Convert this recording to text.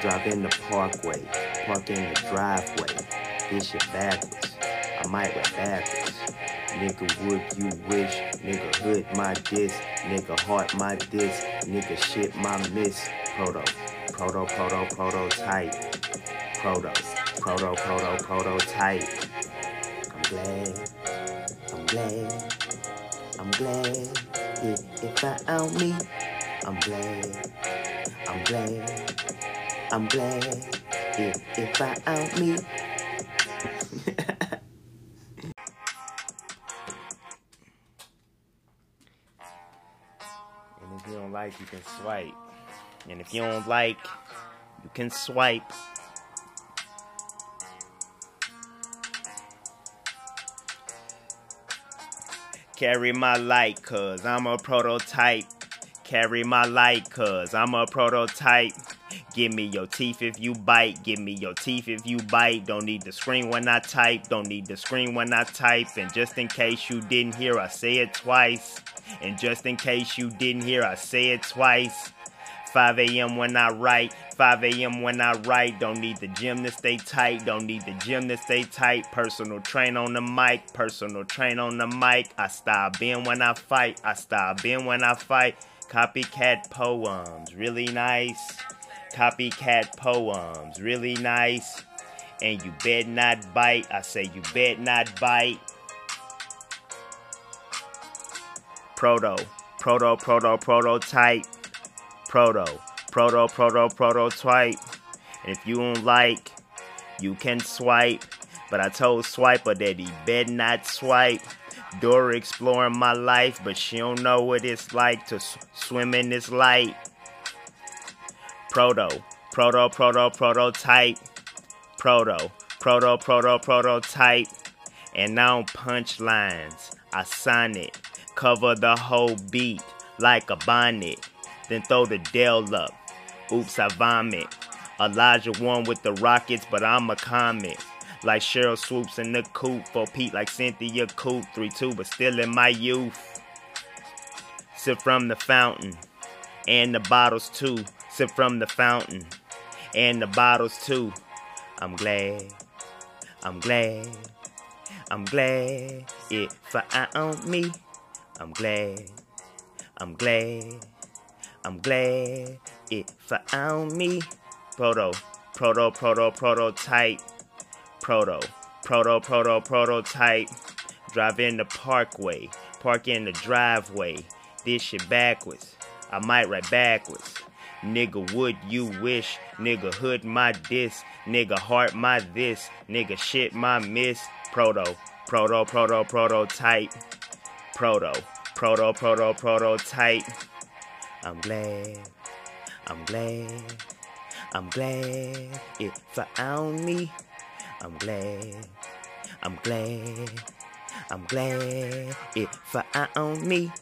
Drive in the parkway, park in the driveway. This shit backwards. I might rap backwards. Nigga, would you wish? Nigga, hood my diss. Nigga, heart my diss. Nigga, shit my miss. Proto, proto, proto, prototype. Proto, proto, proto, prototype. I'm glad, I'm glad, I'm glad. If, if I out me, I'm glad, I'm glad, I'm glad. If, if I out me. And if you don't like, you can swipe. And if you don't like, you can swipe. Carry my light, cuz I'm a prototype. Carry my light, cuz I'm a prototype. Give me your teeth if you bite. Give me your teeth if you bite. Don't need to scream when I type. Don't need to scream when I type. And just in case you didn't hear, I say it twice. And just in case you didn't hear, I say it twice. 5 a.m. when I write, 5 a.m. when I write. Don't need the gym to stay tight, don't need the gym to stay tight. Personal train on the mic, personal train on the mic. I stop being when I fight, I stop being when I fight. Copycat poems, really nice. Copycat poems, really nice. And you bet not bite, I say you bet not bite. Proto, proto, proto, prototype proto, proto, proto, prototype. And if you don't like, you can swipe. But I told Swiper that he bet not swipe. Dora exploring my life, but she don't know what it's like to swim in this light. Proto, proto, proto, prototype. Proto, proto, proto, prototype. And now punchlines. I sign it. Cover the whole beat like a bonnet then throw the Dell up. Oops, I vomit. Elijah won with the Rockets, but I'm a comet. Like Sheryl Swoopes in the coop for Pete, like Cynthia Coop, 3 2, but still in my youth. Sip from the fountain, and the bottles too. Sip from the fountain, and the bottles too. I'm glad, I'm glad, I'm glad. If I own me, I'm glad, I'm glad. I'm glad it found me. Proto, proto, proto, prototype. Proto, proto, proto, prototype. Drive in the parkway, park in the driveway. This shit backwards. I might write backwards. Nigga, would you wish? Nigga, hood my diss. Nigga, heart my this. Nigga, shit my miss. Proto, proto, proto, prototype. Proto, proto, proto, prototype. I'm glad, I'm glad, I'm glad it found me. I'm glad, I'm glad, I'm glad it found me.